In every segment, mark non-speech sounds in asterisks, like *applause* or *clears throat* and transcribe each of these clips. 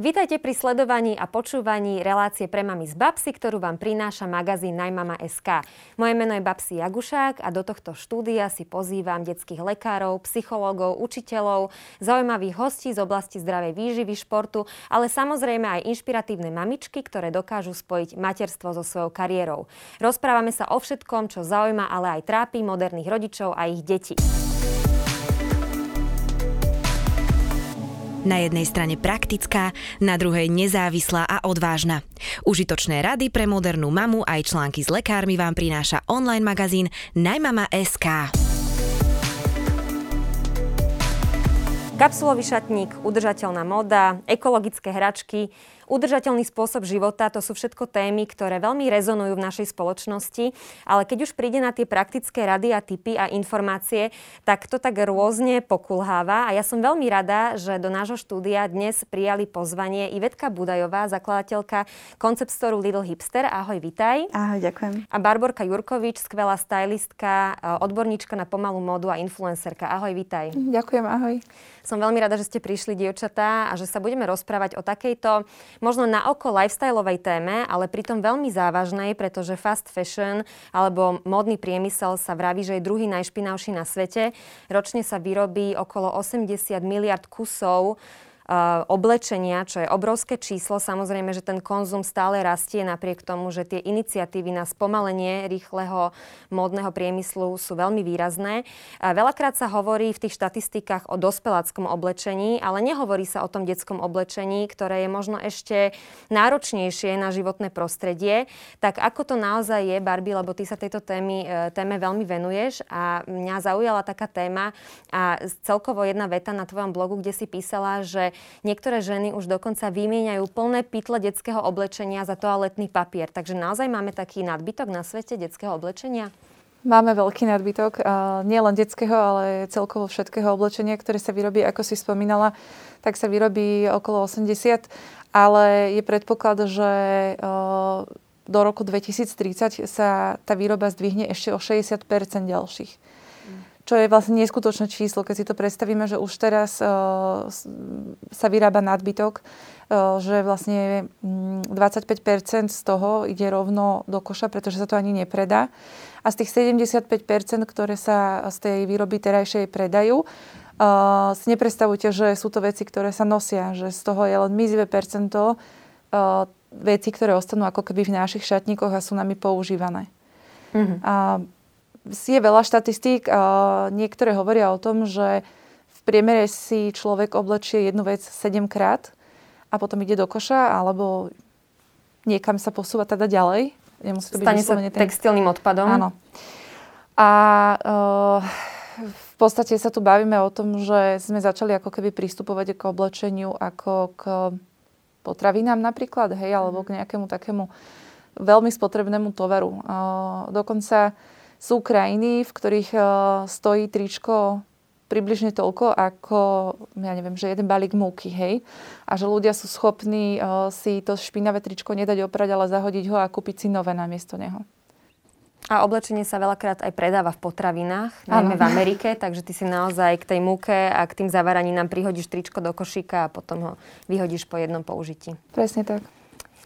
Vítajte pri sledovaní a počúvaní relácie pre mami z Babsy, ktorú vám prináša magazín Najmama.sk. Moje meno je Babsi Jagušák a do tohto štúdia si pozývam detských lekárov, psychológov, učiteľov, zaujímavých hostí z oblasti zdravej výživy, športu, ale samozrejme aj inšpiratívne mamičky, ktoré dokážu spojiť materstvo so svojou kariérou. Rozprávame sa o všetkom, čo zaujíma, ale aj trápi moderných rodičov a ich detí. Na jednej strane praktická, na druhej nezávislá a odvážna. Užitočné rady pre modernú mamu aj články s lekármi vám prináša online magazín Najmama.sk. Kapsulový šatník, udržateľná moda, ekologické hračky – Udržateľný spôsob života, to sú všetko témy, ktoré veľmi rezonujú v našej spoločnosti, ale keď už príde na tie praktické rady a typy a informácie, tak to tak rôzne pokulháva a ja som veľmi rada, že do nášho štúdia dnes prijali pozvanie Ivetka Budajová, zakladateľka Concept Store Little Hipster. Ahoj, vitaj. Ahoj, ďakujem. A Barborka Jurkovič, skvelá stylistka, odborníčka na pomalú modu a influencerka. Ahoj, vitaj. Ďakujem, ahoj. Som veľmi rada, že ste prišli, dievčatá, a že sa budeme rozprávať o takejto možno na oko lifestyleovej téme, ale pritom veľmi závažnej, pretože fast fashion alebo módny priemysel sa vraví, že je druhý najšpinavší na svete. Ročne sa vyrobí okolo 80 miliard kusov oblečenia, čo je obrovské číslo. Samozrejme, že ten konzum stále rastie napriek tomu, že tie iniciatívy na spomalenie rýchleho módneho priemyslu sú veľmi výrazné. Veľakrát sa hovorí v tých štatistikách o dospeláckom oblečení, ale nehovorí sa o tom detskom oblečení, ktoré je možno ešte náročnejšie na životné prostredie. Tak ako to naozaj je, Barbie, lebo ty sa tejto témy, eh, téme veľmi venuješ a mňa zaujala taká téma a celkovo jedna veta na tvojom blogu, kde si písala, že Niektoré ženy už dokonca vymieňajú plné pytle detského oblečenia za toaletný papier. Takže naozaj máme taký nadbytok na svete detského oblečenia? Máme veľký nadbytok, nie len detského, ale celkovo všetkého oblečenia, ktoré sa vyrobí, ako si spomínala, tak sa vyrobí okolo 80, ale je predpoklad, že do roku 2030 sa tá výroba zdvihne ešte o 60% ďalších čo je vlastne neskutočné číslo, keď si to predstavíme, že už teraz uh, sa vyrába nadbytok, uh, že vlastne 25% mm, z toho ide rovno do koša, pretože sa to ani nepredá. A z tých 75%, ktoré sa z tej výroby terajšej predajú, uh, si nepredstavujte, že sú to veci, ktoré sa nosia, že z toho je len mizivé percento uh, veci, ktoré ostanú ako keby v našich šatníkoch a sú nami používané. Mm-hmm. A je veľa štatistík. Niektoré hovoria o tom, že v priemere si človek oblečie jednu vec 7 krát a potom ide do koša, alebo niekam sa posúva teda ďalej. Nemusí to Stane byť sa ten... textilným odpadom. Áno. A uh, v podstate sa tu bavíme o tom, že sme začali ako keby pristupovať k oblečeniu ako k potravinám napríklad, hej, alebo k nejakému takému veľmi spotrebnému tovaru. Uh, dokonca sú krajiny, v ktorých uh, stojí tričko približne toľko ako, ja neviem, že jeden balík múky, hej. A že ľudia sú schopní uh, si to špinavé tričko nedať oprať, ale zahodiť ho a kúpiť si nové namiesto neho. A oblečenie sa veľakrát aj predáva v potravinách, najmä v Amerike, *laughs* takže ty si naozaj k tej múke a k tým zavaraninám prihodíš tričko do košíka a potom ho vyhodíš po jednom použití. Presne tak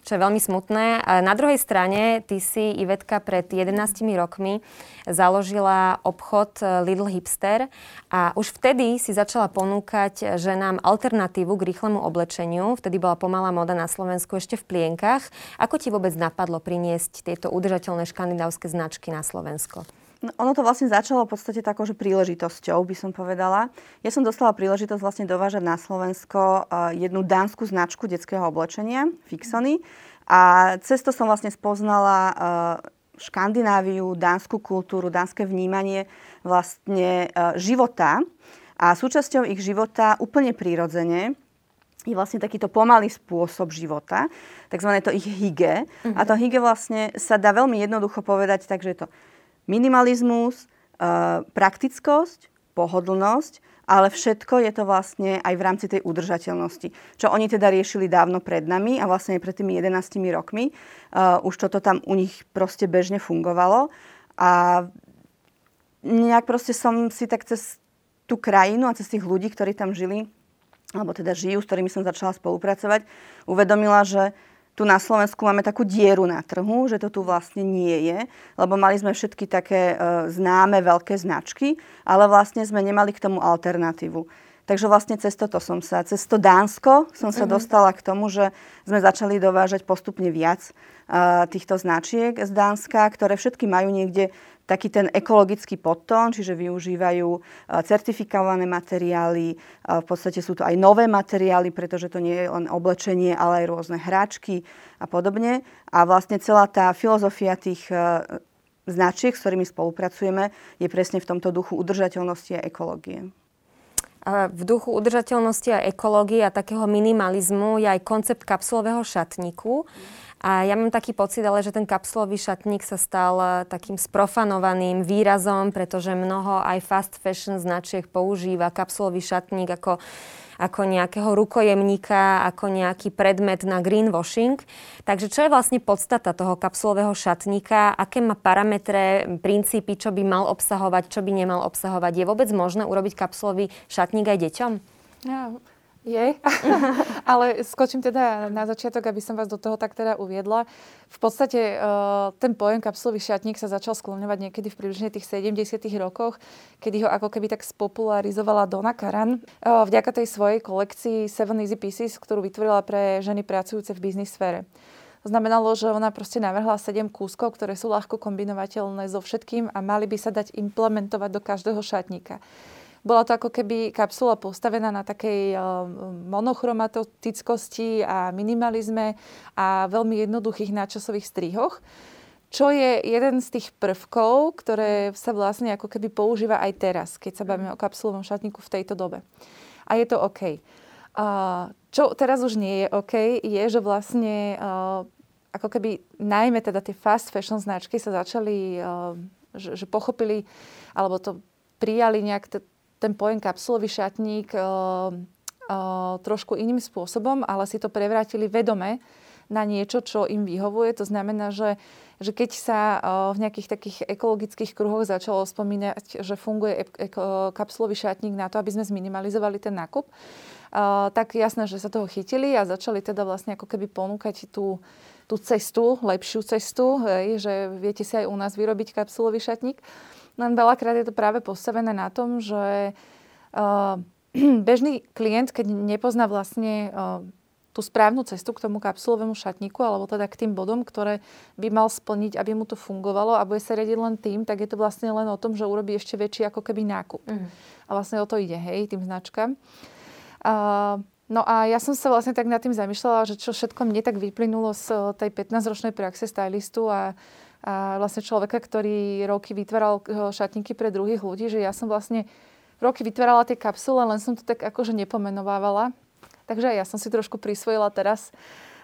čo je veľmi smutné. Na druhej strane, ty si, Ivetka, pred 11 rokmi založila obchod eh, Little Hipster a už vtedy si začala ponúkať ženám alternatívu k rýchlemu oblečeniu. Vtedy bola pomalá moda na Slovensku ešte v plienkach. Ako ti vôbec napadlo priniesť tieto udržateľné škandinávske značky na Slovensko? No, ono to vlastne začalo v podstate takou, že príležitosťou, by som povedala. Ja som dostala príležitosť vlastne dovážať na Slovensko uh, jednu dánsku značku detského oblečenia, Fixony. A cez to som vlastne spoznala uh, Škandináviu, dánsku kultúru, dánske vnímanie vlastne uh, života. A súčasťou ich života úplne prirodzene je vlastne takýto pomalý spôsob života, takzvané to ich hygge. Mm-hmm. A to hygge vlastne sa dá veľmi jednoducho povedať, takže je to minimalizmus, uh, praktickosť, pohodlnosť, ale všetko je to vlastne aj v rámci tej udržateľnosti. Čo oni teda riešili dávno pred nami a vlastne pred tými 11 rokmi. Uh, už toto tam u nich proste bežne fungovalo. A nejak proste som si tak cez tú krajinu a cez tých ľudí, ktorí tam žili, alebo teda žijú, s ktorými som začala spolupracovať, uvedomila, že tu na Slovensku máme takú dieru na trhu, že to tu vlastne nie je, lebo mali sme všetky také e, známe veľké značky, ale vlastne sme nemali k tomu alternatívu. Takže vlastne cez toto som sa, cez to Dánsko som sa uh-huh. dostala k tomu, že sme začali dovážať postupne viac uh, týchto značiek z Dánska, ktoré všetky majú niekde taký ten ekologický podtón, čiže využívajú certifikované materiály, v podstate sú to aj nové materiály, pretože to nie je len oblečenie, ale aj rôzne hráčky a podobne. A vlastne celá tá filozofia tých značiek, s ktorými spolupracujeme, je presne v tomto duchu udržateľnosti a ekológie. V duchu udržateľnosti a ekológie a takého minimalizmu je aj koncept kapsulového šatníku. A ja mám taký pocit, ale že ten kapsulový šatník sa stal eh, takým sprofanovaným výrazom, pretože mnoho aj fast fashion značiek používa kapsulový šatník ako ako nejakého rukojemníka, ako nejaký predmet na greenwashing. Takže čo je vlastne podstata toho kapsulového šatníka? Aké má parametre, princípy, čo by mal obsahovať, čo by nemal obsahovať? Je vôbec možné urobiť kapsulový šatník aj deťom? Ja, je, *laughs* ale skočím teda na začiatok, aby som vás do toho tak teda uviedla. V podstate uh, ten pojem kapsulový šatník sa začal skloňovať niekedy v približne tých 70 rokoch, kedy ho ako keby tak spopularizovala Donna Karan uh, vďaka tej svojej kolekcii Seven Easy Pieces, ktorú vytvorila pre ženy pracujúce v biznis sfére. Znamenalo, že ona proste navrhla 7 kúskov, ktoré sú ľahko kombinovateľné so všetkým a mali by sa dať implementovať do každého šatníka. Bola to ako keby kapsula postavená na takej eh, monochromatickosti a minimalizme a veľmi jednoduchých náčasových strihoch čo je jeden z tých prvkov, ktoré sa vlastne ako keby používa aj teraz, keď sa bavíme o kapsulovom šatníku v tejto dobe. A je to OK. Uh, čo teraz už nie je OK, je, že vlastne uh, ako keby najmä teda tie fast fashion značky sa začali, že, pochopili, alebo to prijali nejak ten pojem kapsulový šatník uh, uh, trošku iným spôsobom, ale si to prevrátili vedome na niečo, čo im vyhovuje. To znamená, že, že keď sa uh, v nejakých takých ekologických kruhoch začalo spomínať, že funguje e- e- kapsulový šatník na to, aby sme zminimalizovali ten nákup, tak jasné, že sa toho chytili a začali teda vlastne ako keby ponúkať tú, tú cestu, lepšiu cestu, hej, že viete si aj u nás vyrobiť kapsulový šatník. Len veľakrát je to práve postavené na tom, že uh, *clears throat* bežný klient, keď nepozná vlastne uh, tú správnu cestu k tomu kapsulovému šatníku, alebo teda k tým bodom, ktoré by mal splniť, aby mu to fungovalo a bude sa riadiť len tým, tak je to vlastne len o tom, že urobí ešte väčší ako keby nákup. Mm. A vlastne o to ide, hej, tým značkám. Uh, No a ja som sa vlastne tak nad tým zamýšľala, že čo všetko mne tak vyplynulo z tej 15-ročnej praxe stylistu a a vlastne človeka, ktorý roky vytváral eh, šatníky pre druhých ľudí, že ja som vlastne roky vytvárala tie kapsule, len som to tak akože nepomenovávala. Takže ja som si trošku prisvojila teraz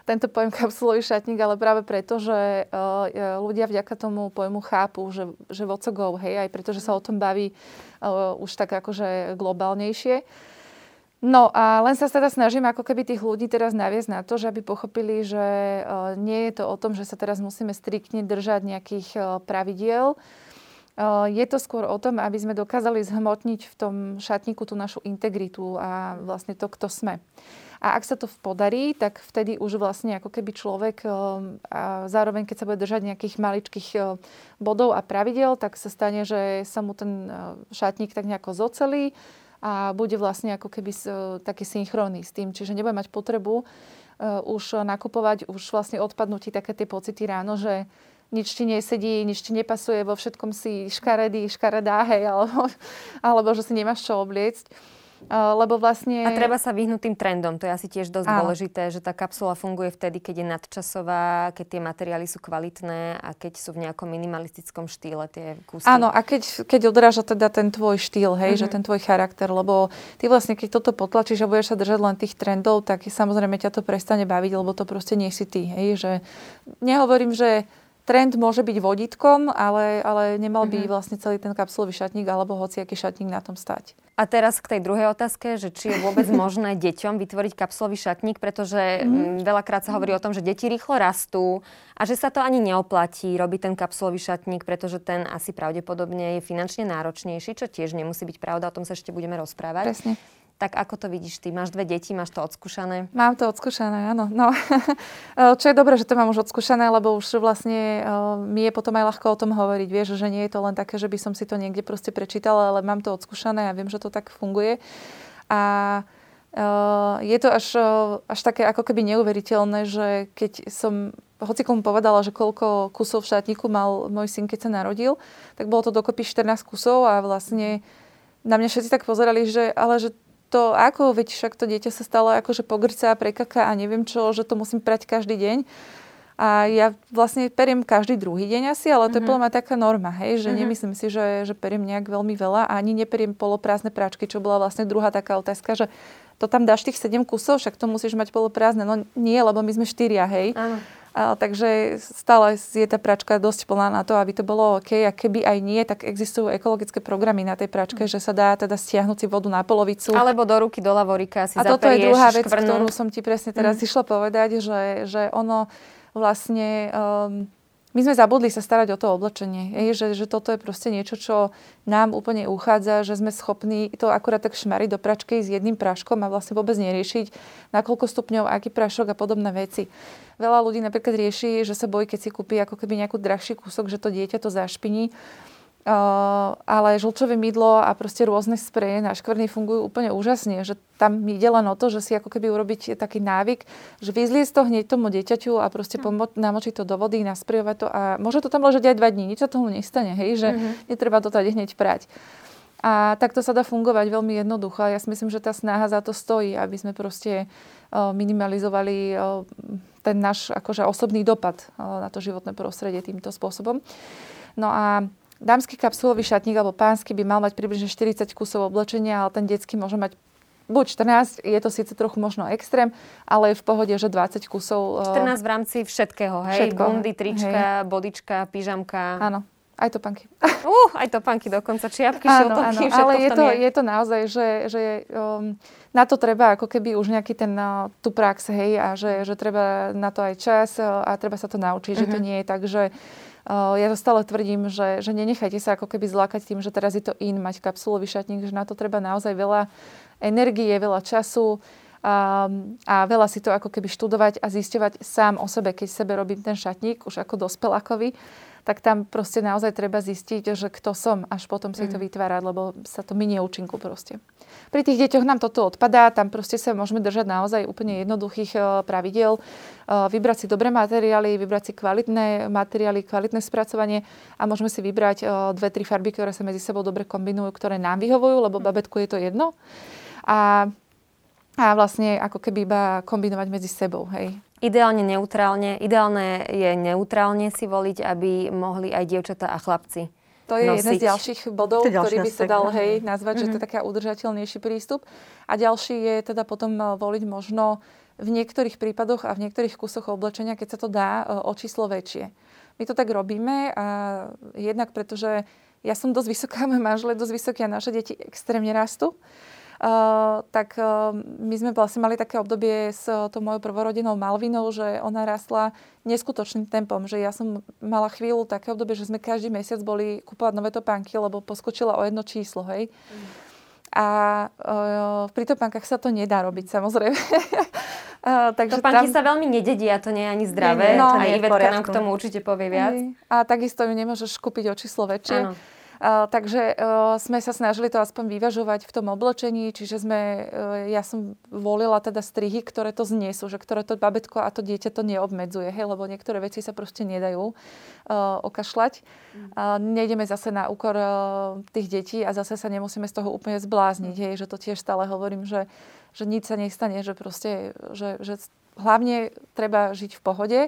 tento pojem *laughs* kapsulový šatník, ale práve preto, že uh, ľudia vďaka tomu pojmu chápu, že, že what's go, hej, aj pretože sa o tom baví už tak akože globálnejšie. No a len sa teda snažím ako keby tých ľudí teraz naviesť na to, že aby pochopili, že e, nie je to o tom, že sa teraz musíme striktne držať nejakých e, pravidiel. E, je to skôr o tom, aby sme dokázali zhmotniť v tom šatníku tú našu integritu a vlastne to, kto sme. A ak sa to podarí, tak vtedy už vlastne ako keby človek a zároveň, keď sa bude držať nejakých maličkých bodov a pravidel, tak sa stane, že sa mu ten šatník tak nejako zocelí a bude vlastne ako keby taký synchronný s tým. Čiže nebude mať potrebu uh, už nakupovať, už vlastne odpadnú ti také tie pocity ráno, že nič ti nesedí, nič ti nepasuje, vo všetkom si škaredý, škaredá, hej, *laughs* alebo, alebo že si nemáš čo obliecť lebo vlastne... A treba sa vyhnúť tým trendom, to je asi tiež dosť Áno. dôležité, že tá kapsula funguje vtedy, keď je nadčasová, keď tie materiály sú kvalitné a keď sú v nejakom minimalistickom štýle tie kusy. Áno, a keď, keď odráža teda ten tvoj štýl, hej, mm-hmm. že ten tvoj charakter, lebo ty vlastne, keď toto potlačíš a budeš sa držať len tých trendov, tak samozrejme ťa to prestane baviť, lebo to proste nie si ty, hej, že nehovorím, že trend môže byť vodítkom, ale, ale nemal by mm-hmm. vlastne celý ten kapsulový šatník alebo hociaký šatník na tom stať. A teraz k tej druhej otázke, že či je vôbec *laughs* možné deťom vytvoriť kapsulový šatník, pretože mm. veľakrát sa hovorí o tom, že deti rýchlo rastú a že sa to ani neoplatí robiť ten kapsulový šatník, pretože ten asi pravdepodobne je finančne náročnejší, čo tiež nemusí byť pravda, o tom sa ešte budeme rozprávať. Presne. Tak ako to vidíš ty? Máš dve deti, máš to odskúšané? Mám to odskúšané, áno. No. *laughs* Čo je dobré, že to mám už odskúšané, lebo už vlastne mi je potom aj ľahko o tom hovoriť. Vieš, že nie je to len také, že by som si to niekde proste prečítala, ale mám to odskúšané a viem, že to tak funguje. A je to až, až také ako keby neuveriteľné, že keď som hoci komu povedala, že koľko kusov v šatníku mal môj syn, keď sa narodil, tak bolo to dokopy 14 kusov a vlastne na mňa všetci tak pozerali, že ale že to ako, veď však to dieťa sa stalo akože pogrca, prekaká a neviem čo, že to musím prať každý deň. A ja vlastne periem každý druhý deň asi, ale to mm-hmm. je mhm. podľa taká norma, hej, že mm-hmm. nemyslím si, že, že periem nejak veľmi veľa a ani neperiem poloprázdne práčky, čo bola vlastne druhá taká otázka, že to tam dáš tých 7 kusov, však to musíš mať poloprázdne. No nie, lebo my sme štyria, hej. Áno. A, takže stále je tá pračka dosť plná na to, aby to bolo OK. A keby aj nie, tak existujú ekologické programy na tej pračke, že sa dá teda stiahnuť si vodu na polovicu. Alebo do ruky, do lavorika si A toto je druhá vec, škvrnú. ktorú som ti presne teraz mm. išla povedať, že, že ono vlastne... Um, my sme zabudli sa starať o to oblečenie. Je, že, že toto je proste niečo, čo nám úplne uchádza, že sme schopní to akurát tak šmariť do pračky s jedným práškom a vlastne vôbec neriešiť, na koľko stupňov, aký prášok a podobné veci. Veľa ľudí napríklad rieši, že sa bojí, keď si kúpi ako keby nejakú drahší kúsok, že to dieťa to zašpiní. Uh, ale žlčové mydlo a proste rôzne spreje na škvrny fungujú úplne úžasne, že tam ide len o to, že si ako keby urobiť taký návyk, že vyzliesť to hneď tomu dieťaťu a proste hm. pomo- namočiť to do vody, nasprejovať to a môže to tam ležať aj dva dní, nič sa tomu nestane, hej, že mm-hmm. netreba to tady hneď prať. A takto sa dá fungovať veľmi jednoducho. Ja si myslím, že tá snaha za to stojí, aby sme proste uh, minimalizovali uh, ten náš akože osobný dopad na to životné prostredie týmto spôsobom. No a Dámsky kapsulový šatník alebo pánsky by mal mať približne 40 kusov oblečenia, ale ten detský môže mať buď 14, je to síce trochu možno extrém, ale je v pohode, že 20 kusov. 14 eh, v rámci všetkého, hej? Všetko, Bundy, trička, hej. bodička, pyžamka. Áno. Aj topánky. Uh, aj topánky dokonca, čiapky, áno, šiltovky, áno, ale je to, je. je to naozaj, že, že um, na to treba ako keby už nejaký ten, uh, tú prax, hej, a že, že treba na to aj čas uh, a treba sa to naučiť, uh-huh. že to mhm. nie je tak, že ja to stále tvrdím, že, že nenechajte sa ako keby zlákať tým, že teraz je to in mať kapsulový šatník, že na to treba naozaj veľa energie, veľa času a, a veľa si to ako keby študovať a zisťovať sám o sebe, keď sebe robím ten šatník, už ako dospelákovi tak tam proste naozaj treba zistiť, že kto som, až potom si mm. to vytvárať, lebo sa to minie účinku proste. Pri tých deťoch nám toto odpadá, tam proste sa môžeme držať naozaj úplne jednoduchých uh, pravidel, uh, vybrať si dobré materiály, vybrať si kvalitné materiály, kvalitné spracovanie a môžeme si vybrať uh, dve, tri farby, ktoré sa medzi sebou dobre kombinujú, ktoré nám vyhovujú, lebo mm. babetku je to jedno. A a vlastne ako keby iba kombinovať medzi sebou. Hej. Ideálne neutrálne. Ideálne je neutrálne si voliť, aby mohli aj dievčatá a chlapci to je nosiť. jeden z ďalších bodov, ktorý by sa dal hej, nazvať, mm-hmm. že to je mhm. taký udržateľnejší prístup. A ďalší je teda potom e, voliť možno v niektorých prípadoch a v niektorých kusoch oblečenia, keď sa to dá, e, o číslo väčšie. My to tak robíme a jednak pretože ja som dosť vysoká, *laughs* môj manžel je dosť vysoký a naše deti extrémne rastú. Uh, tak uh, my sme vlastne mali také obdobie s uh, tou mojou prvorodinou Malvinou, že ona rastla neskutočným tempom, že ja som mala chvíľu také obdobie, že sme každý mesiac boli kupovať nové topánky, lebo poskočila o jedno číslo, hej. Mm. A uh, pri topánkach sa to nedá robiť, samozrejme. Uh, *laughs* takže Topánky tam... sa veľmi nededia, to nie je ani zdravé. Nie, nie, no, a Ivetka nám k tomu určite povie viac. A takisto ju nemôžeš kúpiť o číslo väčšie. Ano. Takže uh, sme sa snažili to aspoň vyvažovať v tom oblečení, čiže sme, uh, ja som volila teda strihy, ktoré to zniesú, že ktoré to babetko a to dieťa to neobmedzuje, hej, lebo niektoré veci sa proste nedajú uh, okašľať. Uh, nejdeme zase na úkor tých detí a zase sa nemusíme z toho úplne zblázniť, hej, že to tiež stále hovorím, že, že nič sa nestane, že proste, že, že hlavne treba žiť v pohode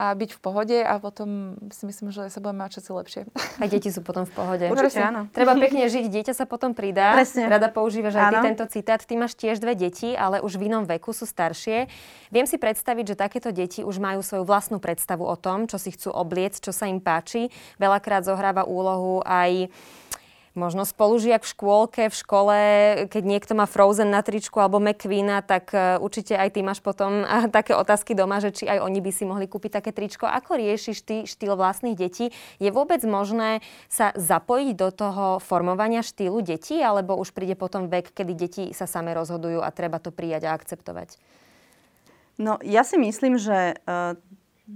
a byť v pohode a potom si myslím, že sa budeme mať všetci lepšie. A deti sú potom v pohode. Určite áno. Treba pekne žiť, dieťa sa potom pridá. Presne. Rada používaš aj ty tento citát. Ty máš tiež dve deti, ale už v inom veku sú staršie. Viem si predstaviť, že takéto deti už majú svoju vlastnú predstavu o tom, čo si chcú obliecť, čo sa im páči. Veľakrát zohráva úlohu aj možno spolužiak v škôlke, v škole, keď niekto má Frozen na tričku alebo McQueena, tak e, určite aj ty máš potom a, také otázky doma, že či aj oni by si mohli kúpiť také tričko. Ako riešiš ty štýl vlastných detí? Je vôbec možné sa zapojiť do toho formovania štýlu detí, alebo už príde potom vek, kedy deti sa same rozhodujú a treba to prijať a akceptovať? No, ja si myslím, že eh,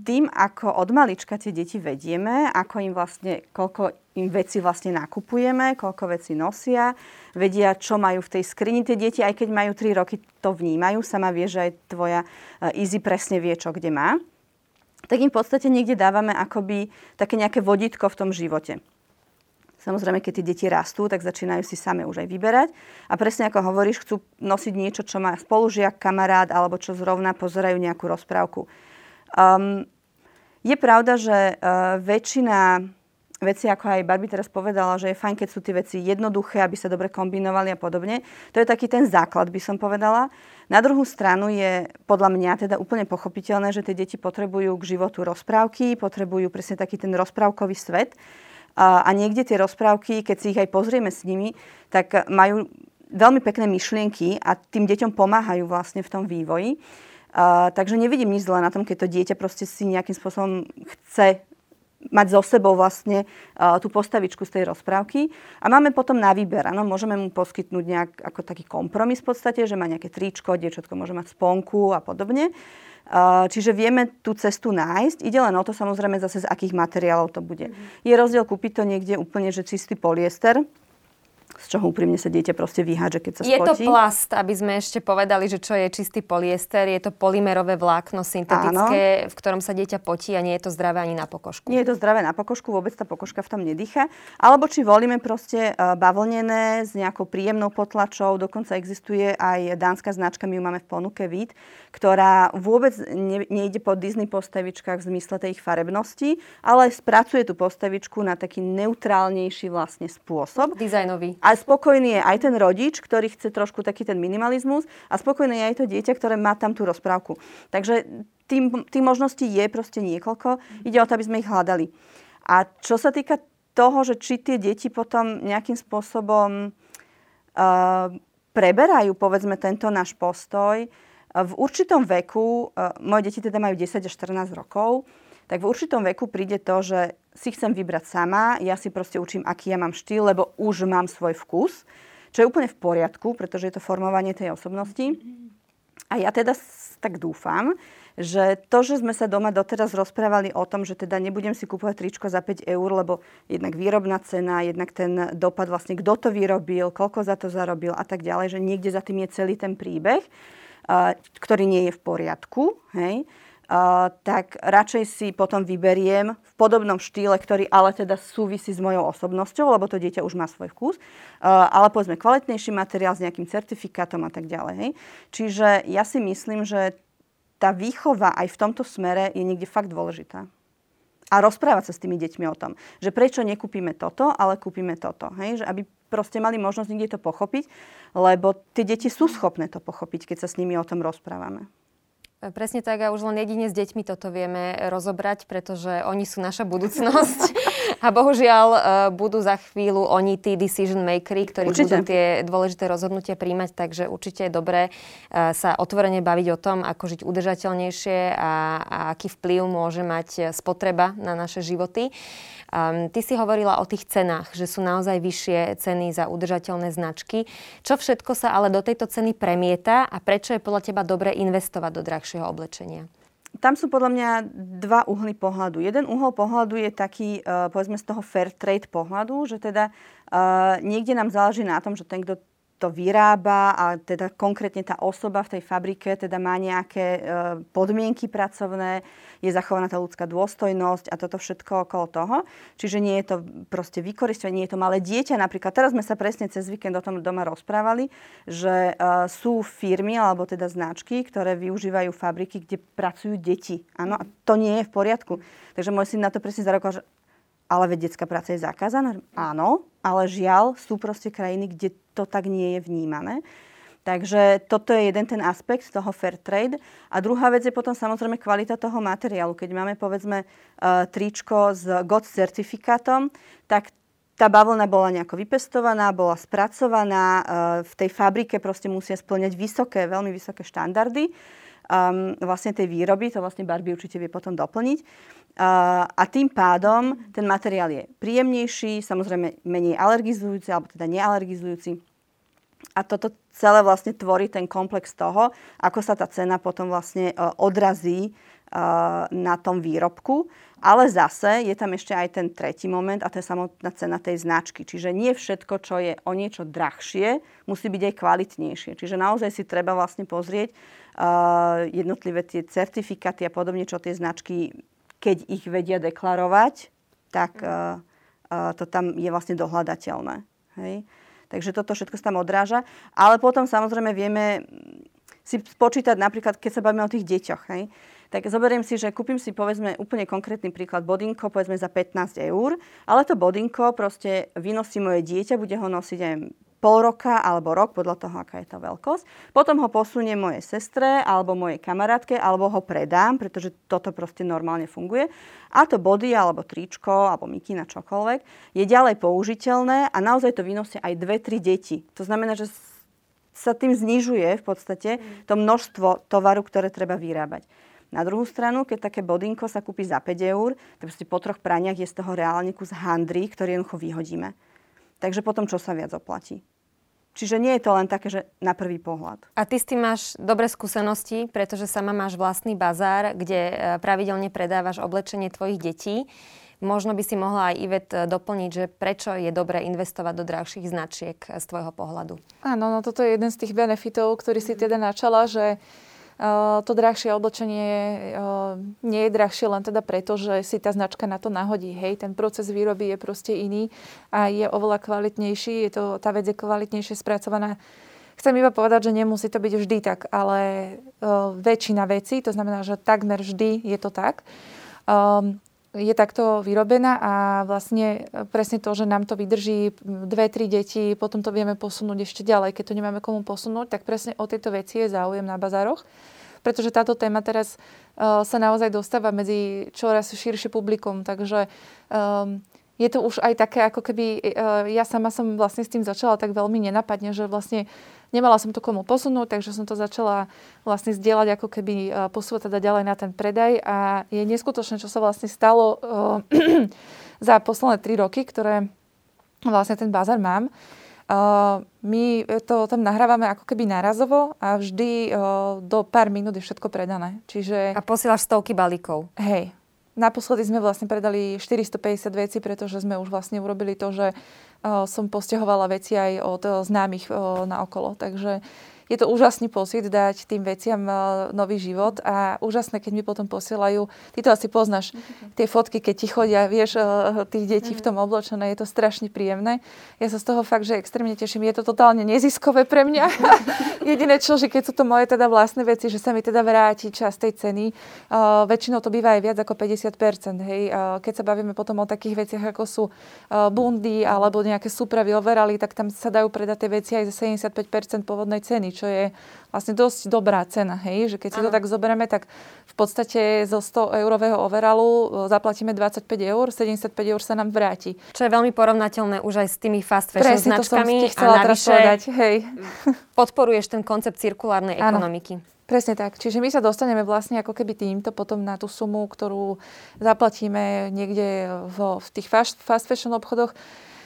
tým, ako od malička tie deti vedieme, ako im vlastne, koľko im veci vlastne nakupujeme, koľko veci nosia, vedia, čo majú v tej skrini tie deti, aj keď majú 3 roky, to vnímajú. Sama vie, že aj tvoja eh, Easy presne vie, čo kde má. Tak im v podstate niekde dávame akoby také nejaké vodítko v tom živote. Samozrejme, keď tie deti rastú, tak začínajú si same už aj vyberať. A presne ako hovoríš, chcú nosiť niečo, čo má spolužiak, kamarát, alebo čo zrovna pozerajú nejakú rozprávku. Um, je pravda, že uh, väčšina veci, ako aj Barbie teraz povedala, že je fajn, keď sú tie veci jednoduché, aby sa dobre kombinovali a podobne. To je taký ten základ, by som povedala. Na druhú stranu je podľa mňa teda úplne pochopiteľné, že tie deti potrebujú k životu rozprávky, potrebujú presne taký ten rozprávkový svet. A, a niekde tie rozprávky, keď si ich aj pozrieme s nimi, tak majú veľmi pekné myšlienky a tým deťom pomáhajú vlastne v tom vývoji. Uh, takže nevidím nič zle na tom, keď to dieťa proste si nejakým spôsobom chce mať so sebou vlastne uh, tú postavičku z tej rozprávky. A máme potom na výber, áno, môžeme mu poskytnúť nejak ako taký kompromis v podstate, že má nejaké tričko, dievčatko môže mať sponku a podobne. Uh, čiže vieme tú cestu nájsť. Ide len o to samozrejme zase z akých materiálov to bude. Je rozdiel kúpiť to niekde úplne, že čistý polyester, z čoho úprimne sa dieťa proste vyhádže, keď sa Je to spotí. plast, aby sme ešte povedali, že čo je čistý polyester. Je to polymerové vlákno syntetické, v ktorom sa dieťa potí a nie je to zdravé ani na pokožku. Nie je to zdravé na pokožku, vôbec tá pokožka v tom nedýcha. Alebo či volíme proste e, bavlnené s nejakou príjemnou potlačou. Dokonca existuje aj dánska značka, my ju máme v ponuke Vít, ktorá vôbec ne, nejde po Disney postavičkách v zmysle tej ich farebnosti, ale spracuje tú postavičku na taký neutrálnejší vlastne spôsob. Dizajnový. A spokojný je aj ten rodič, ktorý chce trošku taký ten minimalizmus a spokojné je aj to dieťa, ktoré má tam tú rozprávku. Takže tým, tým možností je proste niekoľko. Ide o to, aby sme ich hľadali. A čo sa týka toho, že či tie deti potom nejakým spôsobom uh, preberajú, povedzme, tento náš postoj, v určitom veku, uh, moje deti teda majú 10 až 14 rokov, tak v určitom veku príde to, že si chcem vybrať sama, ja si proste učím, aký ja mám štýl, lebo už mám svoj vkus, čo je úplne v poriadku, pretože je to formovanie tej osobnosti. A ja teda tak dúfam, že to, že sme sa doma doteraz rozprávali o tom, že teda nebudem si kúpovať tričko za 5 eur, lebo jednak výrobná cena, jednak ten dopad vlastne, kto to vyrobil, koľko za to zarobil a tak ďalej, že niekde za tým je celý ten príbeh, ktorý nie je v poriadku, hej, tak radšej si potom vyberiem v podobnom štýle, ktorý ale teda súvisí s mojou osobnosťou, lebo to dieťa už má svoj vkus, ale povedzme kvalitnejší materiál s nejakým certifikátom a tak ďalej. Čiže ja si myslím, že tá výchova aj v tomto smere je niekde fakt dôležitá. A rozprávať sa s tými deťmi o tom, že prečo nekúpime toto, ale kúpime toto. Hej? Že aby proste mali možnosť niekde to pochopiť, lebo tie deti sú schopné to pochopiť, keď sa s nimi o tom rozprávame. Presne tak a už len jedine s deťmi toto vieme rozobrať, pretože oni sú naša budúcnosť *laughs* a bohužiaľ e, budú za chvíľu oni tí decision makery, ktorí Určite. budú tie dôležité rozhodnutia príjmať, takže určite je dobré e, sa otvorene baviť o tom, ako žiť udržateľnejšie a, a aký vplyv môže mať spotreba na naše životy. Um, ty si hovorila o tých cenách, že sú naozaj vyššie ceny za udržateľné značky. Čo všetko sa ale do tejto ceny premieta a prečo je podľa teba dobre investovať do drahšieho oblečenia? Tam sú podľa mňa dva uhly pohľadu. Jeden uhol pohľadu je taký, uh, povedzme z toho fair trade pohľadu, že teda uh, niekde nám záleží na tom, že ten, kto to vyrába a teda konkrétne tá osoba v tej fabrike teda má nejaké e, podmienky pracovné, je zachovaná tá ľudská dôstojnosť a toto všetko okolo toho. Čiže nie je to proste vykoristovanie, nie je to malé dieťa. Napríklad teraz sme sa presne cez víkend o tom doma rozprávali, že uh, sú firmy alebo teda značky, ktoré využívajú fabriky, kde pracujú deti. Áno, a to nie je v poriadku. Takže môj syn na to presne zareagoval, že ale veď detská práca je zakázaná. Áno, ale žiaľ sú proste krajiny, kde to tak nie je vnímané. Takže toto je jeden ten aspekt toho fair trade. A druhá vec je potom samozrejme kvalita toho materiálu. Keď máme povedzme uh, tričko s GOT certifikátom, tak tá bavlna bola nejako vypestovaná, bola spracovaná, uh, v tej fabrike proste musia splňať vysoké, veľmi vysoké štandardy um, vlastne tej výroby, to vlastne Barbie určite vie potom doplniť. Uh, a tým pádom ten materiál je príjemnejší, samozrejme menej alergizujúci, alebo teda nealergizujúci a toto celé vlastne tvorí ten komplex toho, ako sa tá cena potom vlastne e, odrazí e, na tom výrobku. Ale zase je tam ešte aj ten tretí moment a to je samotná cena tej značky. Čiže nie všetko, čo je o niečo drahšie, musí byť aj kvalitnejšie. Čiže naozaj si treba vlastne pozrieť uh, jednotlivé tie certifikáty a podobne, čo tie značky, keď ich vedia deklarovať, tak uh, uh, to tam je vlastne dohľadateľné. Hej? Takže toto všetko sa tam odráža. Ale potom samozrejme vieme si spočítať napríklad, keď sa bavíme o tých deťoch. Hej? Tak zoberiem si, že kúpim si povedzme úplne konkrétny príklad bodinko, povedzme za 15 eur, ale to bodinko proste vynosí moje dieťa, bude ho nosiť aj pol roka alebo rok, podľa toho, aká je tá veľkosť. Potom ho posuniem mojej sestre alebo mojej kamarátke alebo ho predám, pretože toto proste normálne funguje. A to body alebo tričko alebo mikina čokoľvek je ďalej použiteľné a naozaj to vynosia aj dve, tri deti. To znamená, že sa tým znižuje v podstate to množstvo tovaru, ktoré treba vyrábať. Na druhú stranu, keď také bodinko sa kúpi za 5 eur, tak proste po troch praniach je z toho reálne kus handry, ktorý jednoducho vyhodíme. Takže potom čo sa viac oplatí? Čiže nie je to len také, že na prvý pohľad. A ty s tým máš dobré skúsenosti, pretože sama máš vlastný bazár, kde e, pravidelne predávaš oblečenie tvojich detí. Možno by si mohla aj Ivet e, doplniť, že prečo je dobré investovať do drahších značiek e, z tvojho pohľadu. Áno, no toto je jeden z tých benefitov, ktorý si teda načala, že to drahšie oblečenie nie je drahšie len teda preto, že si tá značka na to nahodí. Hej, ten proces výroby je proste iný a je oveľa kvalitnejší, je to, tá vec je kvalitnejšie spracovaná. Chcem iba povedať, že nemusí to byť vždy tak, ale uh, väčšina vecí, to znamená, že takmer vždy je to tak. Um, je takto vyrobená a vlastne presne to, že nám to vydrží dve, tri deti, potom to vieme posunúť ešte ďalej. Keď to nemáme komu posunúť, tak presne o tejto veci je záujem na bazároch. Pretože táto téma teraz uh, sa naozaj dostáva medzi čoraz širšie publikum. Takže um, je to už aj také, ako keby uh, ja sama som vlastne s tým začala tak veľmi nenapadne, že vlastne Nemala som to komu posunúť, takže som to začala vlastne zdieľať ako keby e, posúvať teda ďalej na ten predaj a je neskutočné, čo sa vlastne stalo uh, *clears throat* za posledné tri roky, ktoré vlastne ten bazar mám. Uh, my to tam nahrávame ako keby nárazovo a vždy uh, do pár minút je všetko predané. Čiže... A posielaš stovky balíkov. Hej. Naposledy sme vlastne predali 450 vecí, pretože sme už vlastne urobili to, že som postihovala veci aj od známych na okolo. Takže je to úžasný pocit dať tým veciam e, nový život a úžasné, keď mi potom posielajú, ty to asi poznáš, tie fotky, keď ti chodia, vieš, e, tých detí v tom oblečené, je to strašne príjemné. Ja sa z toho fakt, že extrémne teším. Je to totálne neziskové pre mňa. *laughs* Jediné čo, že keď sú to moje teda vlastné veci, že sa mi teda vráti čas tej ceny. Uh, väčšinou to býva aj viac ako 50%. Hej. Uh, keď sa bavíme potom o takých veciach, ako sú uh, bundy alebo nejaké súpravy overali, tak tam sa dajú predať tie veci aj za 75% pôvodnej ceny, čo je vlastne dosť dobrá cena, hej, že keď si to tak zoberieme, tak v podstate zo 100 eurového overalu e, zaplatíme 25 eur, 75 eur sa nám vráti. Čo je veľmi porovnateľné už aj s tými fast fashion Presne, značkami. To som a navyše povedať, hej. *laughs* podporuješ ten koncept cirkulárnej ano. ekonomiky. Presne tak. Čiže my sa dostaneme vlastne ako keby týmto potom na tú sumu, ktorú zaplatíme niekde vo, v tých fast, fast fashion obchodoch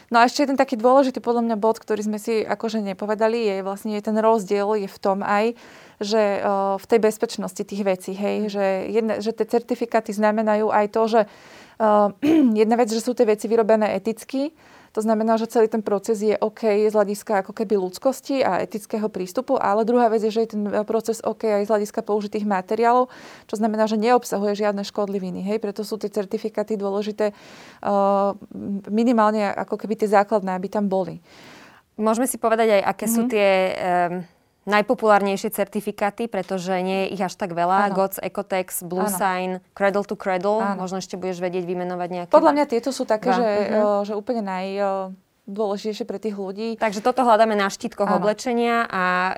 No a ešte jeden taký dôležitý podľa mňa bod, ktorý sme si akože nepovedali, je vlastne ten rozdiel je v tom aj, že uh, v tej bezpečnosti tých vecí, hej, že, jedna, že tie certifikáty znamenajú aj to, že uh, *clears throat* jedna vec, že sú tie veci vyrobené eticky, To znamená, že celý ten proces je OK z hľadiska ako keby ľudskosti a etického prístupu, ale druhá vec je, že je ten proces OK aj z hľadiska použitých materiálov, čo znamená, že neobsahuje žiadne škodliviny. Hej? Preto sú tie certifikáty dôležité uh, minimálne ako keby tie základné, aby tam boli. Môžeme si povedať aj, aké mm-hmm. sú mhm. tie... Um najpopulárnejšie certifikáty, pretože nie je ich až tak veľa. Ano. GOTS, Ecotex, Blue ano. Sign, Cradle to Cradle. Ano. Možno ešte budeš vedieť vymenovať nejaké. Podľa mňa tieto sú také, že, uh-huh. že úplne naj dôležitejšie pre tých ľudí. Takže toto hľadáme na štítkoch ano. oblečenia a e,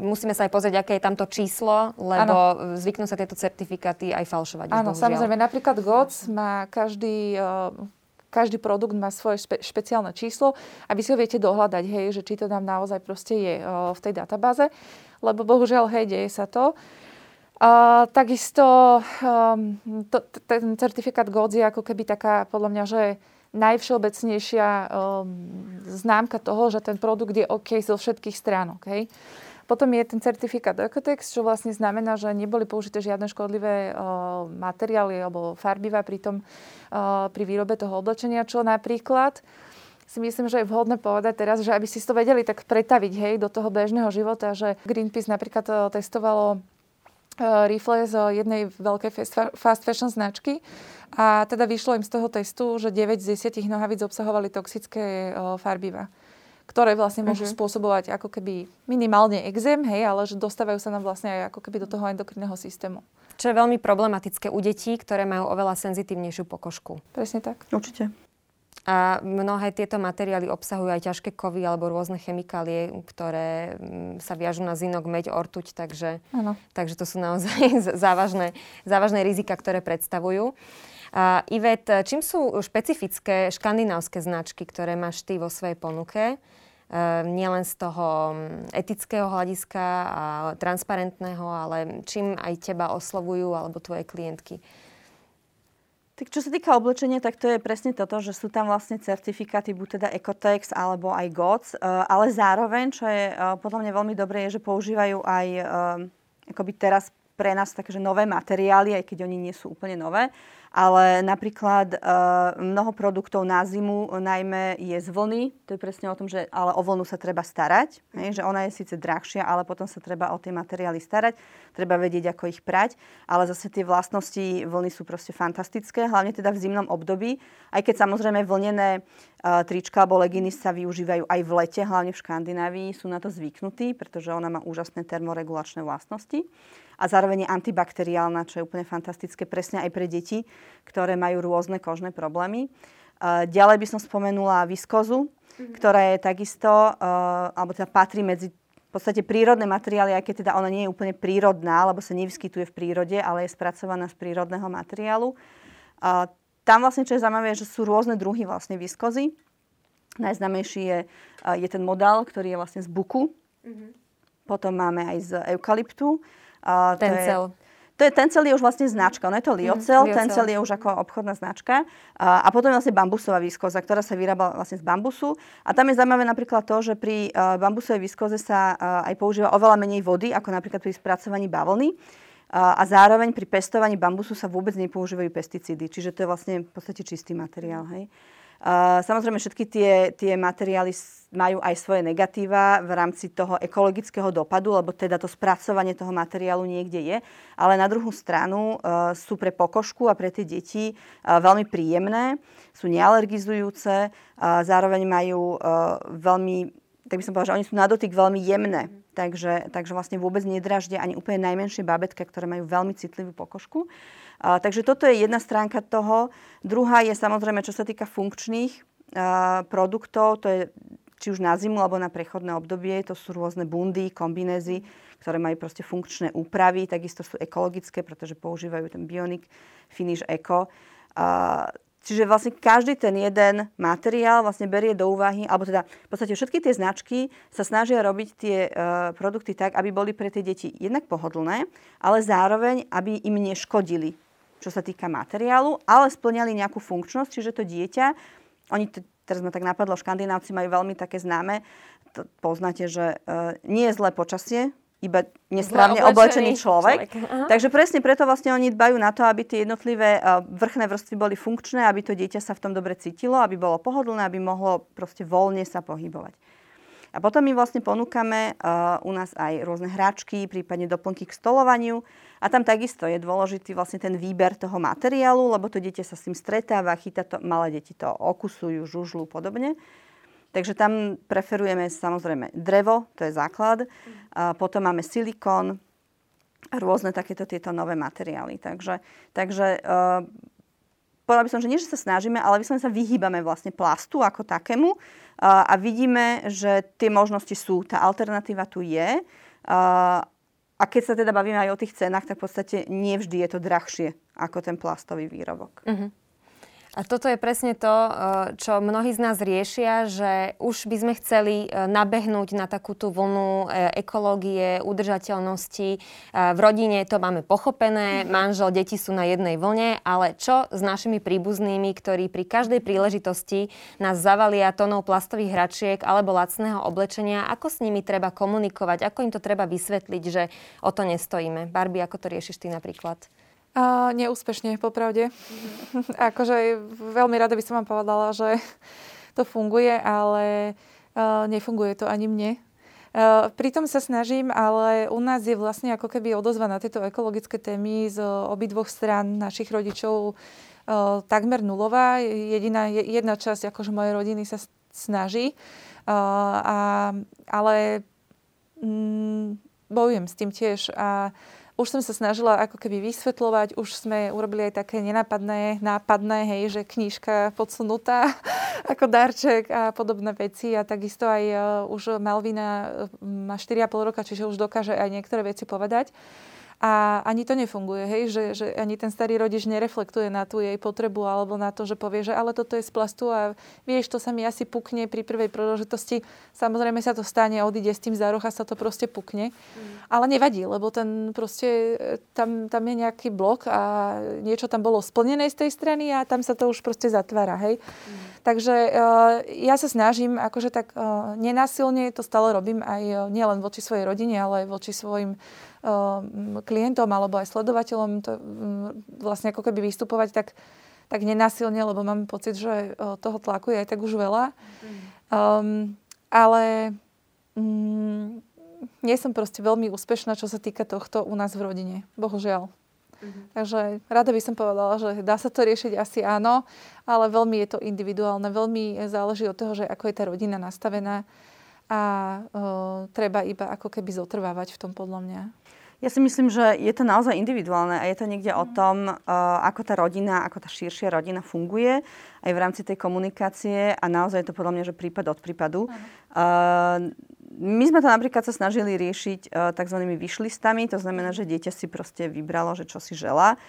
musíme sa aj pozrieť, aké je tamto číslo, lebo ano. zvyknú sa tieto certifikáty aj falšovať. Áno, samozrejme. Napríklad GOTS má každý... E, každý produkt má svoje špe- špeciálne číslo a vy si ho viete dohľadať, hej, že či to tam naozaj proste je uh, v tej databáze, lebo bohužiaľ, hej, deje sa to. Uh, takisto um, to, ten certifikát GODS je ako keby taká, podľa mňa, že najvšeobecnejšia um, známka toho, že ten produkt je OK zo všetkých stránok. Hej. Potom je ten certifikát Ecotex, čo vlastne znamená, že neboli použité žiadne škodlivé uh, materiály alebo farbivá pri, tom, uh, pri výrobe toho oblečenia, čo napríklad si myslím, že je vhodné povedať teraz, že aby si to vedeli tak pretaviť hej, do toho bežného života, že Greenpeace napríklad uh, testovalo rifle z jednej veľkej fast fashion značky a teda vyšlo im z toho testu, že 9 z 10 nohavíc obsahovali toxické farbiva ktoré vlastne môžu uh-huh. spôsobovať ako keby minimálne exém, hej, ale že dostávajú sa nám vlastne aj ako keby do toho endokrinného systému. Čo je veľmi problematické u detí, ktoré majú oveľa senzitívnejšiu pokožku. Presne tak. Určite. A mnohé tieto materiály obsahujú aj ťažké kovy alebo rôzne chemikálie, ktoré mm, sa viažú na zinok, meď, ortuť, takže, takže to sú naozaj *laughs* závažné, závažné rizika, ktoré predstavujú. Uh, Ivet, čím sú špecifické škandinávske značky, ktoré máš ty vo svojej ponuke? Uh, nielen z toho mm, etického hľadiska a transparentného, ale čím aj teba oslovujú alebo tvoje klientky? Tak čo sa týka oblečenia, tak to je presne toto, že sú tam vlastne certifikáty, buď teda Ecotex alebo aj GOTS, uh, ale zároveň, čo je uh, podľa mňa veľmi dobré, je, že používajú aj akoby teraz pre nás takže nové materiály, aj keď oni nie sú úplne nové ale napríklad uh, mnoho produktov na zimu najmä je z vlny. To je presne o tom, že ale o vlnu sa treba starať. Hej, že ona je síce drahšia, ale potom sa treba o tie materiály starať. Treba vedieť, ako ich prať. Ale zase tie vlastnosti vlny sú proste fantastické, hlavne teda v zimnom období. Aj keď samozrejme vlnené uh, trička alebo leginy sa využívajú aj v lete, hlavne v Škandinávii, sú na to zvyknutí, pretože ona má úžasné termoregulačné vlastnosti a zároveň je antibakteriálna, čo je úplne fantastické presne aj pre deti, ktoré majú rôzne kožné problémy. Ďalej by som spomenula viskozu, mm-hmm. ktorá je takisto, alebo teda patrí medzi v podstate prírodné materiály, aj keď teda ona nie je úplne prírodná, lebo sa nevyskytuje v prírode, ale je spracovaná z prírodného materiálu. Tam vlastne, čo je zaujímavé, že sú rôzne druhy vlastne viskozy. Najznamejší je, je ten modál, ktorý je vlastne z buku. Mm-hmm. Potom máme aj z eukalyptu. Tencel. To je, Tencel je už vlastne značka, ono je to Liocel, mm, Tencel je už ako obchodná značka. A, a potom je vlastne bambusová výskoza, ktorá sa vyrába vlastne z bambusu. A tam je zaujímavé napríklad to, že pri uh, bambusovej výskoze sa uh, aj používa oveľa menej vody, ako napríklad pri spracovaní bavlny. Uh, a zároveň pri pestovaní bambusu sa vôbec nepoužívajú pesticídy. Čiže to je vlastne v podstate čistý materiál. Hej. Samozrejme, všetky tie, tie materiály majú aj svoje negatíva v rámci toho ekologického dopadu, lebo teda to spracovanie toho materiálu niekde je. Ale na druhú stranu uh, sú pre pokožku a pre tie deti uh, veľmi príjemné, sú nealergizujúce, uh, zároveň majú veľmi, tak by som povedala, že oni sú na dotyk veľmi jemné. Takže, takže vlastne vôbec nedraždia ani úplne najmenšie babetka, ktoré majú veľmi citlivú pokožku. Takže toto je jedna stránka toho. Druhá je samozrejme, čo sa týka funkčných produktov, to je či už na zimu alebo na prechodné obdobie, to sú rôzne bundy, kombinézy, ktoré majú proste funkčné úpravy, takisto sú ekologické, pretože používajú ten Bionic Finish Eco. Čiže vlastne každý ten jeden materiál vlastne berie do úvahy, alebo teda v podstate všetky tie značky sa snažia robiť tie uh, produkty tak, aby boli pre tie deti jednak pohodlné, ale zároveň, aby im neškodili čo sa týka materiálu, ale splňali nejakú funkčnosť, čiže to dieťa, oni, t- teraz ma tak napadlo, škandinávci majú veľmi také známe, to poznáte, že e, nie je zlé počasie, iba nesprávne oblečený, človek. človek. Takže presne preto vlastne oni dbajú na to, aby tie jednotlivé uh, vrchné vrstvy boli funkčné, aby to dieťa sa v tom dobre cítilo, aby bolo pohodlné, aby mohlo proste voľne sa pohybovať. A potom my vlastne ponúkame uh, u nás aj rôzne hračky, prípadne doplnky k stolovaniu. A tam takisto je dôležitý vlastne ten výber toho materiálu, lebo to dieťa sa s tým stretáva, chytá to, malé deti to okusujú, žužľú podobne. Takže tam preferujeme samozrejme drevo, to je základ. A potom máme silikón rôzne takéto tieto nové materiály. Takže, takže uh, povedala by som, že nie, že sa snažíme, ale my sa vyhýbame vlastne plastu ako takému a vidíme, že tie možnosti sú. Tá alternatíva tu je. A keď sa teda bavíme aj o tých cenách, tak v podstate nevždy je to drahšie ako ten plastový výrobok. Uh-huh. A toto je presne to, eh, čo mnohí z nás riešia, že už by sme chceli eh, nabehnúť na takú tú vlnu eh, ekológie, udržateľnosti. V rodine to máme pochopené, manžel, deti sú na jednej vlne, ale čo s našimi príbuznými, ktorí pri každej príležitosti nás zavalia tónou plastových hračiek alebo lacného oblečenia, ako s nimi treba komunikovať, ako im to treba vysvetliť, že o to nestojíme. Barbie, ako to riešiš ty napríklad? Uh, neúspešne, popravde. Mm-hmm. *laughs* akože veľmi rada by som vám povedala, že *laughs* to funguje, ale uh, nefunguje to ani mne. Uh, pritom sa snažím, ale u nás je vlastne ako keby odozva na tieto ekologické témy z obidvoch strán našich rodičov uh, takmer nulová. Jediná, jedna časť akože mojej rodiny sa snaží, uh, a, ale mm, bojujem s tým tiež. A uh, už som sa snažila ako keby vysvetľovať, už sme urobili aj také nenápadné, nápadné, hej, že knížka podsunutá *laughs* ako darček a podobné veci a takisto aj uh, už Malvina e, má 4,5 roka, čiže už dokáže aj niektoré veci povedať. A ani to nefunguje, hej, že, že ani ten starý rodič nereflektuje na tú jej potrebu alebo na to, že povie, že ale toto je z plastu a vieš, to sa mi asi pukne pri prvej príležitosti. Samozrejme sa to stane, odíde s tým za roh a sa to proste pukne. Mm. Ale nevadí, lebo ten proste, tam, tam je nejaký blok a niečo tam bolo splnené z tej strany a tam sa to už proste zatvára, hej. Mm. Takže uh, ja sa snažím, akože tak uh, nenásilne to stále robím aj nielen voči svojej rodine, ale aj voči svojim klientom alebo aj sledovateľom to, mm, vlastne ako keby vystupovať tak, tak nenásilne, lebo mám pocit, že toho tlaku je aj tak už veľa. Mm. Um, ale um, nie som proste veľmi úspešná, čo sa týka tohto u nás v rodine. Bohužiaľ. Mm-hmm. Takže rada by som povedala, že dá sa to riešiť asi áno, ale veľmi je to individuálne, veľmi záleží od toho, že ako je tá rodina nastavená a uh, treba iba ako keby zotrvávať v tom podľa mňa. Ja si myslím, že je to naozaj individuálne a je to niekde o tom, uh, ako tá rodina, ako tá širšia rodina funguje aj v rámci tej komunikácie a naozaj je to podľa mňa, že prípad od prípadu. Uh, my sme to napríklad sa snažili riešiť uh, tzv. vyšlistami, to znamená, že dieťa si proste vybralo, že čo si žela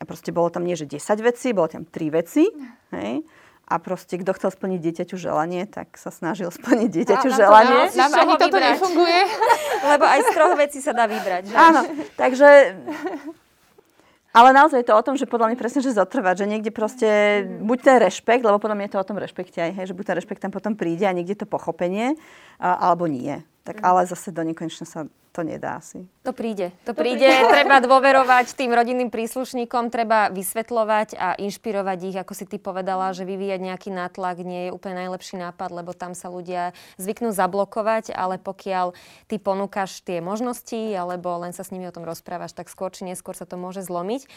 a proste bolo tam nie, že 10 vecí, bolo tam 3 veci. Hej? A proste kto chcel splniť dieťaťu želanie, tak sa snažil splniť dieťaťu a, želanie. Nám, nám ani toto nefunguje. *laughs* Lebo aj z troch vecí sa dá vybrať. Že? Áno, takže... Ale naozaj je to o tom, že podľa mňa presne, že zotrvať, že niekde proste, buď ten rešpekt, lebo podľa mňa je to o tom rešpekte aj, hej, že buď ten rešpekt tam potom príde a niekde to pochopenie, alebo nie. Tak ale zase do nekonečna sa to nedá asi. To príde. To, príde. *laughs* treba dôverovať tým rodinným príslušníkom, treba vysvetľovať a inšpirovať ich, ako si ty povedala, že vyvíjať nejaký nátlak nie je úplne najlepší nápad, lebo tam sa ľudia zvyknú zablokovať, ale pokiaľ ty ponúkaš tie možnosti alebo len sa s nimi o tom rozprávaš, tak skôr či neskôr sa to môže zlomiť.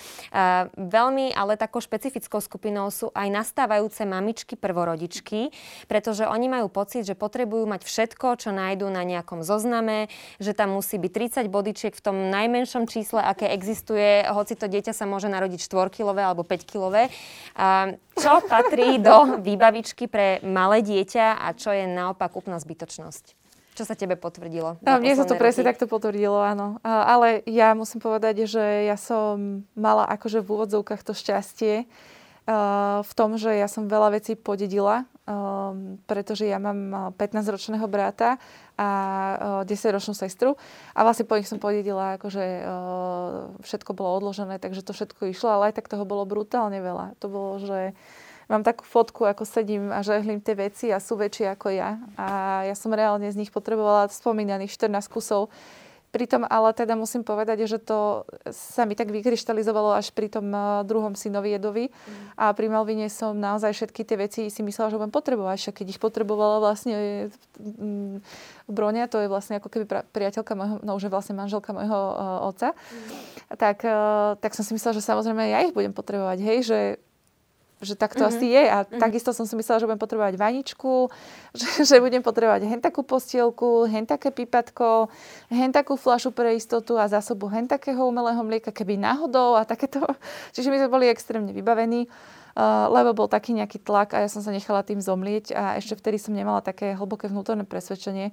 Veľmi, ale takou špecifickou skupinou sú aj nastávajúce mamičky, prvorodičky, pretože oni majú pocit, že potrebujú mať všetko, čo nájdú na nejakom zozname, že tam musí musí byť 30 bodičiek v tom najmenšom čísle, aké existuje, hoci to dieťa sa môže narodiť 4-kilové alebo 5-kilové. Čo patrí do výbavičky pre malé dieťa a čo je naopak úplná zbytočnosť? Čo sa tebe potvrdilo? No, mne sa to presne takto potvrdilo, áno. Ale ja musím povedať, že ja som mala akože v úvodzovkách to šťastie, v tom, že ja som veľa vecí podedila, pretože ja mám 15-ročného brata a 10-ročnú sestru a vlastne po nich som podedila, akože všetko bolo odložené, takže to všetko išlo, ale aj tak toho bolo brutálne veľa. To bolo, že mám takú fotku, ako sedím a žehlím tie veci a sú väčšie ako ja. A ja som reálne z nich potrebovala spomínaných 14 kusov Pritom ale teda musím povedať, že to sa mi tak vykryštalizovalo až pri tom eh, druhom synovi Jedovi. Mm. A pri Malvine som naozaj všetky tie veci si myslela, že budem potrebovať. Však keď ich potrebovala vlastne mm, Broňa, to je vlastne ako keby priateľka môjho, no už je vlastne manželka môjho uh, otca, mm. tak, uh, tak som si myslela, že samozrejme ja ich budem potrebovať. Hej, že že tak to mm-hmm. asi je. A mm-hmm. takisto som si myslela, že budem potrebovať vaničku, *laughs* že, že budem potrebovať hen takú postielku, hen také pipatko, hen takú flašu pre istotu a zásobu hen takého umelého mlieka, keby náhodou a takéto. *laughs* Čiže my sme boli extrémne vybavení. Uh, lebo bol taký nejaký tlak a ja som sa nechala tým zomlieť a ešte vtedy som nemala také hlboké vnútorné presvedčenie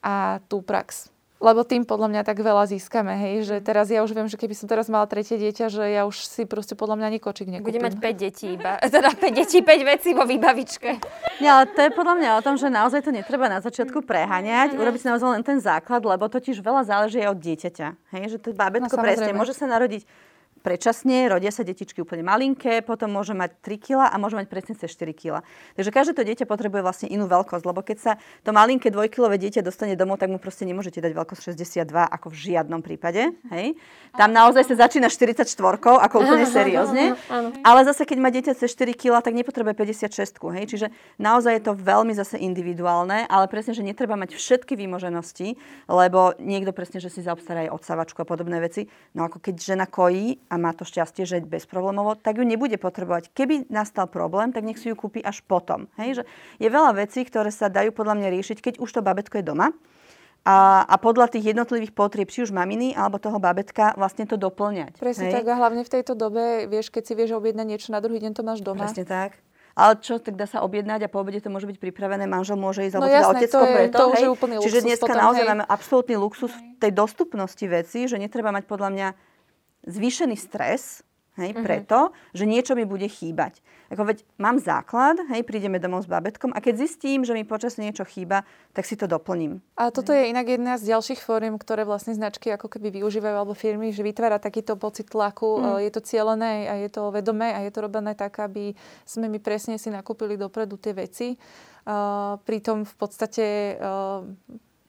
a tú prax lebo tým podľa mňa tak veľa získame, hej, že teraz ja už viem, že keby som teraz mala tretie dieťa, že ja už si proste podľa mňa ani kočík nekúpim. Bude mať 5 detí *laughs* iba, teda 5 detí, 5 vecí vo výbavičke. Nie, ale to je podľa mňa o tom, že naozaj to netreba na začiatku preháňať, mm-hmm. urobiť si naozaj len ten základ, lebo totiž veľa záleží aj od dieťaťa. Hej, že to bábetko no, presne môže sa narodiť predčasne, rodia sa detičky úplne malinké, potom môže mať 3 kg a môže mať presne 4 kg. Takže každé to dieťa potrebuje vlastne inú veľkosť, lebo keď sa to malinké dvojkilové dieťa dostane domov, tak mu proste nemôžete dať veľkosť 62 ako v žiadnom prípade. Hej? Tam naozaj sa začína 44, ako úplne seriózne. Ale zase, keď má dieťa cez 4 kg, tak nepotrebuje 56. Hej? Čiže naozaj je to veľmi zase individuálne, ale presne, že netreba mať všetky výmoženosti, lebo niekto presne, že si zaobstará aj odsavačku a podobné veci. No ako keď žena kojí a má to šťastie, že bezproblémovo, tak ju nebude potrebovať. Keby nastal problém, tak nech si ju kúpi až potom. Hej? Že je veľa vecí, ktoré sa dajú podľa mňa riešiť, keď už to babetko je doma. A, a podľa tých jednotlivých potrieb, či už maminy alebo toho babetka, vlastne to doplňať. Presne hej? tak a hlavne v tejto dobe, vieš, keď si vieš objednať niečo na druhý deň, to máš doma. Presne tak. Ale čo, tak dá sa objednať a po obede to môže byť pripravené, manžel môže ísť, no alebo teda jasné, otecko to je, preto. To hej? už je úplný Čiže dneska potom, naozaj hej. máme absolútny luxus v tej dostupnosti veci, že netreba mať podľa mňa zvýšený stres, hej, mm-hmm. preto, že niečo mi bude chýbať. Ako veď mám základ, hej, prídeme domov s babetkom a keď zistím, že mi počas niečo chýba, tak si to doplním. A toto je inak jedna z ďalších fóriem, ktoré vlastne značky ako keby využívajú alebo firmy, že vytvára takýto pocit tlaku. Mm. Je to cieľené a je to vedomé a je to robené tak, aby sme mi presne si nakúpili dopredu tie veci. Uh, pritom v podstate uh,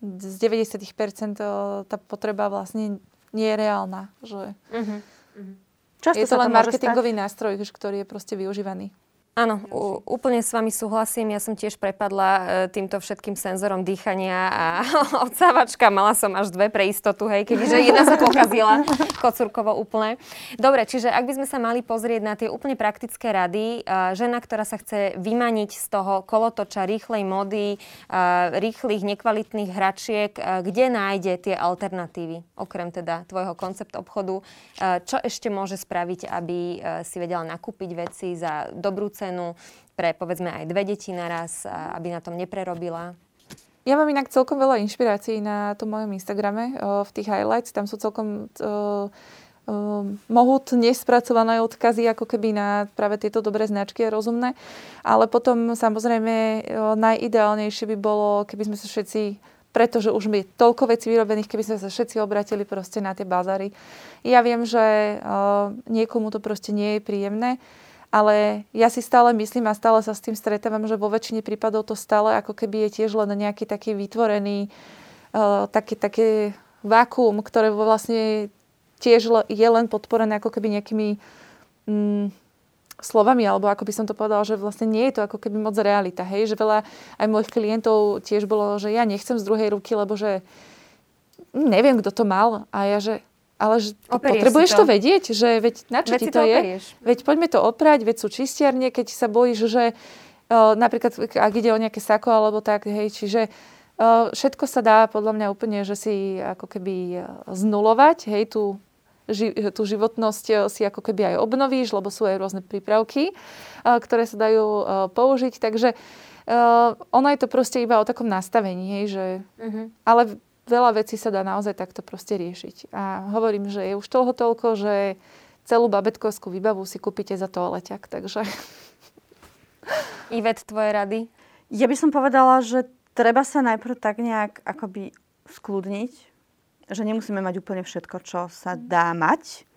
z 90% tá potreba vlastne nie je reálna. Že... Mm-hmm. Často je to len marketingový stať. nástroj, ktorý je proste využívaný. Áno, úplne s vami súhlasím. Ja som tiež prepadla e, týmto všetkým senzorom dýchania a *laughs* odsávačka. Mala som až dve pre istotu, hej, kebyže jedna sa pokazila *laughs* kocúrkovo úplne. Dobre, čiže ak by sme sa mali pozrieť na tie úplne praktické rady, e, žena, ktorá sa chce vymaniť z toho kolotoča rýchlej mody, e, rýchlych, nekvalitných hračiek, kde nájde tie alternatívy, okrem teda tvojho koncept obchodu? Čo ešte môže spraviť, aby si vedela nakúpiť veci za dobrú cenu pre povedzme aj dve deti naraz, aby na tom neprerobila? Ja mám inak celkom veľa inšpirácií na tom mojom Instagrame, v tých highlights. Tam sú celkom mohutne spracované odkazy ako keby na práve tieto dobré značky a rozumné. Ale potom samozrejme najideálnejšie by bolo, keby sme sa všetci pretože už je toľko vecí vyrobených, keby sme sa všetci obratili proste na tie bazary. Ja viem, že niekomu to proste nie je príjemné, ale ja si stále myslím a stále sa s tým stretávam, že vo väčšine prípadov to stále ako keby je tiež len nejaký taký vytvorený uh, taký, také vákuum, ktoré vlastne tiež je len podporené ako keby nejakými mm, slovami, alebo ako by som to povedala, že vlastne nie je to ako keby moc realita, hej, že veľa aj mojich klientov tiež bolo, že ja nechcem z druhej ruky, lebo že neviem, kto to mal a ja, že ale že potrebuješ to. to vedieť, že veď na čo veď ti to, to je? Veď poďme to oprať, veď sú čistiarne, keď sa bojíš, že uh, napríklad ak ide o nejaké sako alebo tak, hej, čiže uh, všetko sa dá podľa mňa úplne, že si ako keby znulovať, hej, tú, ži, tú životnosť si ako keby aj obnovíš, lebo sú aj rôzne prípravky, ktoré sa dajú použiť, takže ono je to proste iba o takom nastavení, hej, že, uh-huh. ale veľa vecí sa dá naozaj takto proste riešiť. A hovorím, že je už toho toľko, že celú babetkovskú výbavu si kúpite za toaleťak, takže... Ivet, tvoje rady? Ja by som povedala, že treba sa najprv tak nejak akoby skludniť, že nemusíme mať úplne všetko, čo sa dá mať.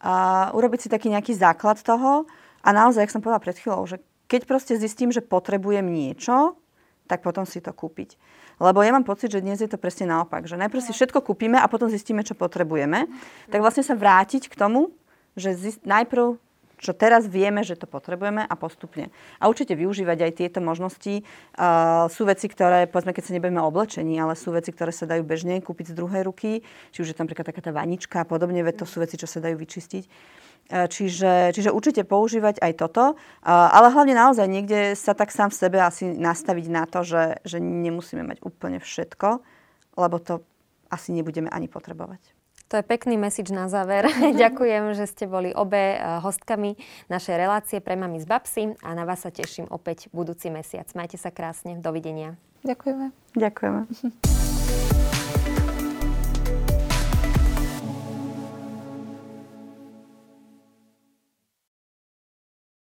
A urobiť si taký nejaký základ toho a naozaj, jak som povedala pred chvíľou, že keď proste zistím, že potrebujem niečo, tak potom si to kúpiť. Lebo ja mám pocit, že dnes je to presne naopak, že najprv si všetko kúpime a potom zistíme, čo potrebujeme. Tak vlastne sa vrátiť k tomu, že zist, najprv čo teraz vieme, že to potrebujeme a postupne. A určite využívať aj tieto možnosti. Uh, sú veci, ktoré, povedzme, keď sa nebudeme oblečení, ale sú veci, ktoré sa dajú bežne kúpiť z druhej ruky, či už je tam napríklad taká tá vanička a podobne, veď to sú veci, čo sa dajú vyčistiť. Uh, čiže, čiže určite používať aj toto, uh, ale hlavne naozaj niekde sa tak sám v sebe asi nastaviť na to, že, že nemusíme mať úplne všetko, lebo to asi nebudeme ani potrebovať. To je pekný message na záver. *laughs* Ďakujem, že ste boli obe eh, hostkami našej relácie pre mami z Babsy a na vás sa teším opäť budúci mesiac. Majte sa krásne. Dovidenia. Ďakujeme. Ďakujeme. *laughs*